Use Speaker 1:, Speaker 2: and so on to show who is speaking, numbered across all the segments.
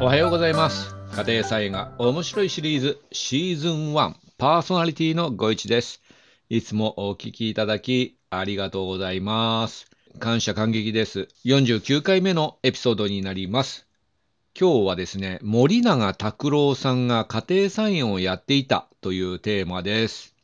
Speaker 1: おはようございます。家庭菜園が面白いシリーズシーズン1パーソナリティのご一です。いつもお聞きいただきありがとうございます。感謝感激です。49回目のエピソードになります。今日はですね、森永拓郎さんが家庭菜園をやっていたというテーマです。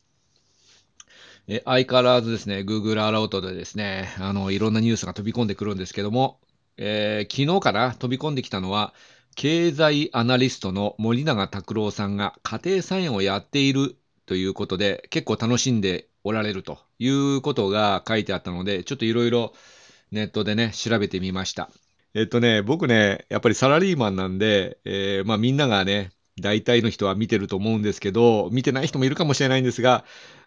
Speaker 1: え相変わらずですね、Google アラウトでですね、あの、いろんなニュースが飛び込んでくるんですけども、えー昨日かな、飛び込んできたのは、経済アナリストの森永拓郎さんが家庭菜園をやっているということで、結構楽しんでおられるということが書いてあったので、ちょっといろいろネットでね、調べてみました。えっとね、僕ね、やっぱりサラリーマンなんで、えーまあみんながね、大体の人は見てると思うんですけど、見てない人もいるかもしれないんですが、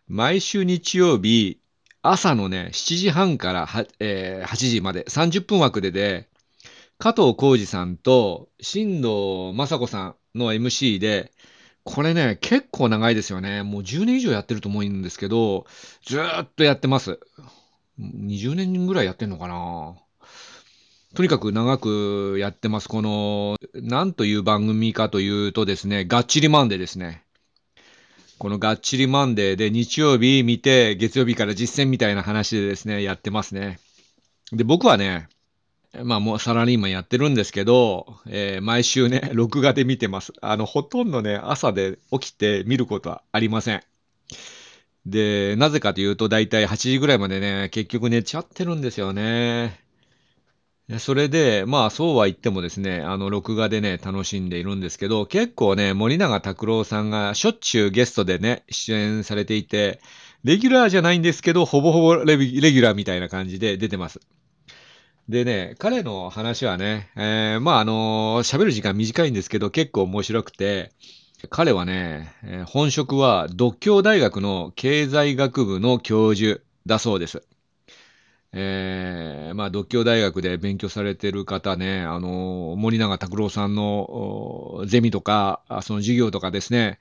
Speaker 1: 毎週日曜日、朝のね、7時半から、えー8時まで、30分枠でで、加藤浩二さんと新藤雅子さんの MC で、これね、結構長いですよね。もう10年以上やってると思うんですけど、ずーっとやってます。20年ぐらいやってんのかなとにかく長くやってます。この、なんという番組かというとですね、がっちりマンデーですね。このがっちりマンデーで日曜日見て、月曜日から実践みたいな話でですね、やってますね。で、僕はね、まあもうサラリーマンやってるんですけど、えー毎週ね、録画で見てます。あの、ほとんどね、朝で起きて見ることはありません。で、なぜかというと、だいたい8時ぐらいまでね、結局寝ちゃってるんですよね。それで、まあそうは言ってもですね、あの、録画でね、楽しんでいるんですけど、結構ね、森永拓郎さんがしょっちゅうゲストでね、出演されていて、レギュラーじゃないんですけど、ほぼほぼレレギュラーみたいな感じで出てます。でね、彼の話はね、えーまああの喋る時間短いんですけど、結構面白くて、彼はね、え本職は独協大学の経済学部の教授だそうです。えーまあ、独協大学で勉強されてる方ね、あの森永拓郎さんのゼミとか、その授業とかですね、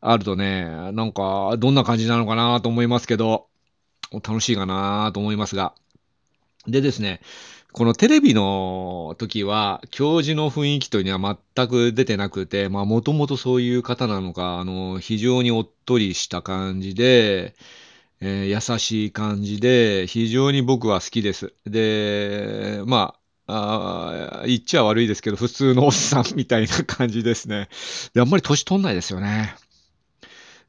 Speaker 1: あるとね、なんか、どんな感じなのかなと思いますけど、楽しいかなと思いますが。でですね、このテレビの時は、教授の雰囲気というのは全く出てなくて、まあ、もともとそういう方なのか、あの、非常におっとりした感じで、えー優しい感じで、非常に僕は好きです。で、まあ、あ言っちゃ悪いですけど、普通のおっさんみたいな感じですね。で、あんまり年取んないですよね。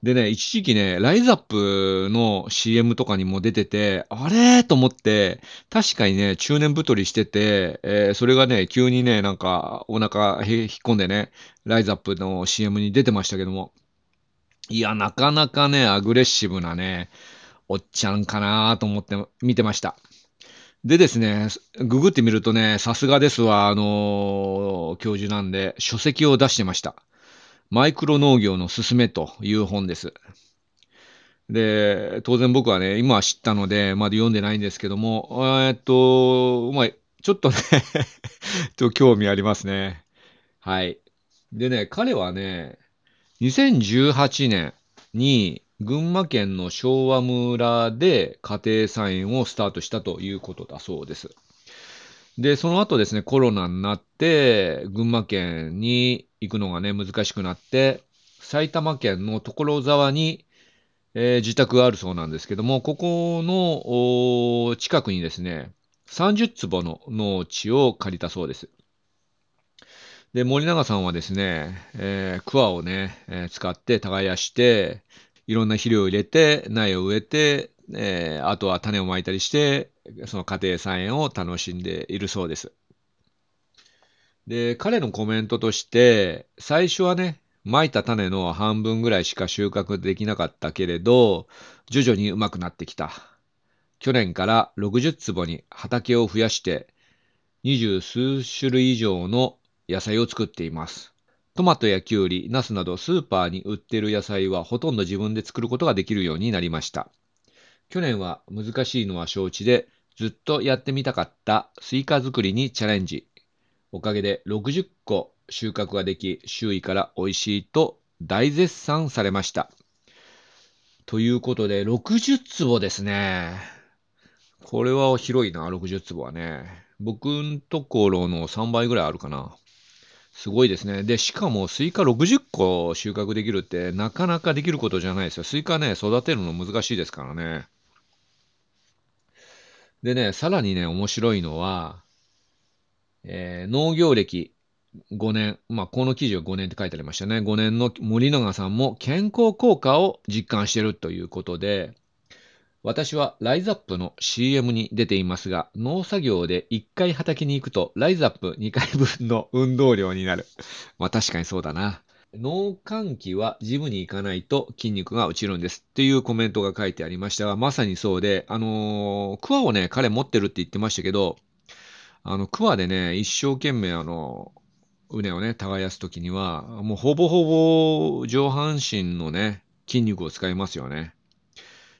Speaker 1: でね、一時期ね、ライザップの CM とかにも出てて、あれと思って、確かにね、中年太りしてて、えーそれがね、急にね、なんか、お腹へ引っ込んでね、ライザップの CM に出てましたけども、いや、なかなかね、アグレッシブなね、おっちゃんかなと思って見てました。でですね、ググってみるとね、さすがですわ、あの教授なんで、書籍を出してました。マイクロ農業のすすめという本です。で、当然僕はね、今は知ったので、まだ読んでないんですけども、えっと、まあ、ちょっとね と興味ありますね。はい。でね、彼はね、2018年に群馬県の昭和村で家庭菜園をスタートしたということだそうです。で、その後ですね、コロナになって、群馬県に行くのがね、難しくなって、埼玉県の所沢に、えー自宅があるそうなんですけども、ここの近くにですね、30坪の農地を借りたそうです。で、森永さんはですね、えー、クワをね、えー使って耕して、いろんな肥料を入れて、苗を植えて、えーあとは種をまいたりして、その家庭菜園を楽しんでいるそうです。で、彼のコメントとして、最初はね、まいた種の半分ぐらいしか収穫できなかったけれど、徐々に上手くなってきた。去年から60坪に畑を増やして、二十数種類以上の野菜を作っています。トマトやキュウリ、ナスなどスーパーに売ってる野菜はほとんど自分で作ることができるようになりました。去年は難しいのは承知で、ずっとやってみたかったスイカ作りにチャレンジ。おかげで60個収穫ができ、周囲から美味しいと大絶賛されました。ということで、60坪ですね。これは広いな、60坪はね。僕んところの3倍ぐらいあるかな。すごいですね。で、しかもスイカ60個収穫できるってなかなかできることじゃないですよ。スイカね、育てるの難しいですからね。でね、さらにね、面白いのは、えー、農業歴5年、まあ、この記事は5年って書いてありましたね。5年の森永さんも健康効果を実感しているということで、私はライズアップの CM に出ていますが、農作業で1回畑に行くと、ライズアップ2回分の運動量になる。まあ確かにそうだな。農閑期はジムに行かないと筋肉が落ちるんですっていうコメントが書いてありましたが、まさにそうで、あのー、クワをね、彼持ってるって言ってましたけど、あの、クワでね、一生懸命あの、畝をね、耕すときには、もうほぼほぼ上半身のね、筋肉を使いますよね。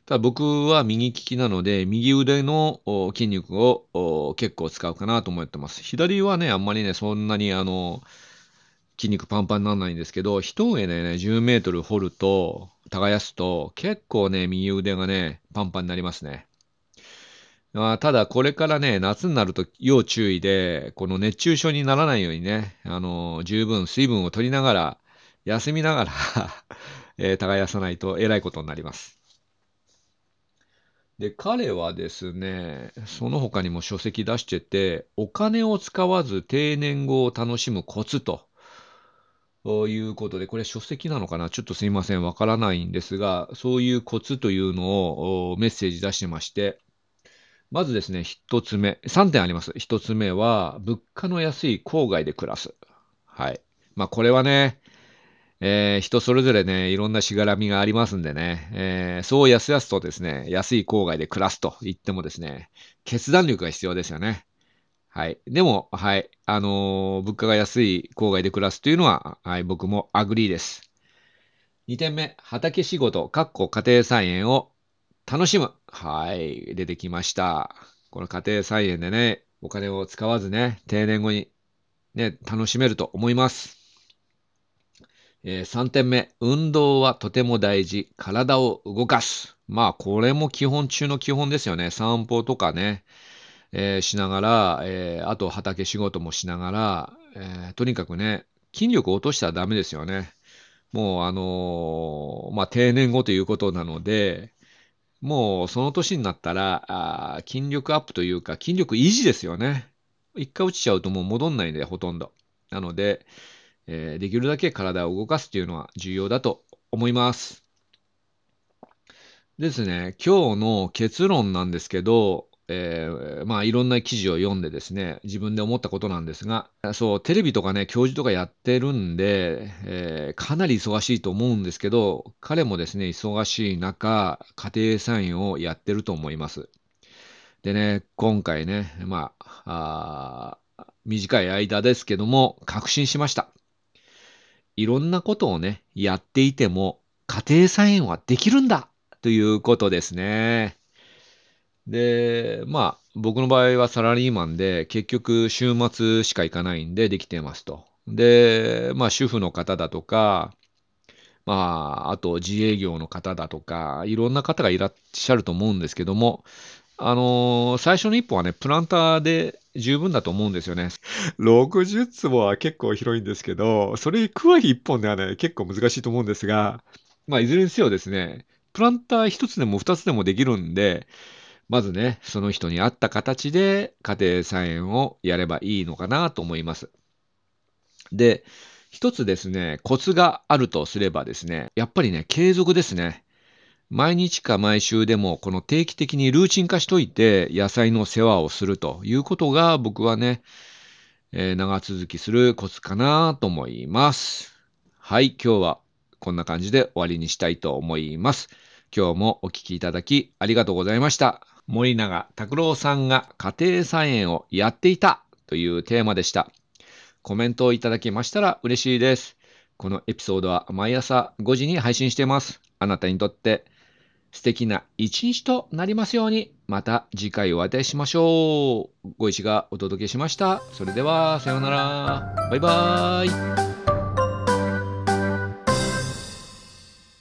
Speaker 1: ただ僕は右利きなので、右腕の筋肉を結構使うかなと思ってます。左はね、あんまりね、そんなにあの、筋肉パンパンにならないんですけど、一上でね、10メートル掘ると、耕すと、結構ね、右腕がね、パンパンになりますね。あただ、これからね、夏になると要注意で、この熱中症にならないようにね、あの、十分水分を取りながら、休みながら えー、耕さないとえらいことになります。で、彼はですね、その他にも書籍出してて、お金を使わず定年後を楽しむコツとということで、これ書籍なのかな？ちょっとすいません。わからないんですが、そういうコツというのをメッセージ出してまして、まずですね、一つ目、3点あります。一つ目は、物価の安い郊外で暮らす。はい。まあ、これはね、えー、人それぞれね、いろんなしがらみがありますんでね、えー、そうやすやすとですね、安い郊外で暮らすと言ってもですね、決断力が必要ですよね。はい。でも、はい。あのー、物価が安い郊外で暮らすというのは、はい、僕も agree です。2点目、畑仕事、かっこ家庭菜園を楽しむ。はい。出てきました。この家庭菜園でね、お金を使わずね、定年後にね、楽しめると思います。えー、3点目、運動はとても大事。体を動かす。まあ、これも基本中の基本ですよね。散歩とかね、えー、しながら、えー、あと畑仕事もしながら、えー、とにかくね、筋力を落としたらダメですよね。もう、あのまあ、定年後ということなので、もうその年になったら、あ筋力アップというか、筋力維持ですよね。一回落ちちゃうともう戻んないんで、ほとんど。なので、えー、できるだけ体を動かすというのは重要だと思います。ですね、今日の結論なんですけど、えー、まあいろんな記事を読んでですね、自分で思ったことなんですが、そう、テレビとかね、教授とかやってるんで、えー、かなり忙しいと思うんですけど、彼もですね、忙しい中、家庭菜園をやってると思います。でね、今回ね、まあ、あ短い間ですけども、確信しました。いろんなことをね、やっていても、家庭菜園はできるんだということですね。で、まあ、僕の場合はサラリーマンで、結局週末しか行かないんでできてますと。で、まあ、主婦の方だとか、まあ、あと自営業の方だとか、いろんな方がいらっしゃると思うんですけども、あのー、最初の一歩はね、プランターで十分だと思うんですよね。60坪は結構広いんですけど、それ、クワヒ1本ではね、結構難しいと思うんですが、まあ、いずれにせよですね、プランター1つでも2つでもできるんで、まずね、その人に合った形で家庭菜園をやればいいのかなと思います。で、一つですね、コツがあるとすればですね、やっぱりね、継続ですね。毎日か毎週でもこの定期的にルーチン化しといて野菜の世話をするということが僕はね、えー、長続きするコツかなと思います。はい、今日はこんな感じで終わりにしたいと思います。今日もお聴きいただきありがとうございました。森永拓郎さんが家庭菜園をやっていたというテーマでした。コメントをいただけましたら嬉しいです。このエピソードは毎朝5時に配信しています。あなたにとって素敵な一日となりますように、また次回お会いしましょう。ご一がお届けしました。それでは、さようなら。バイバーイ。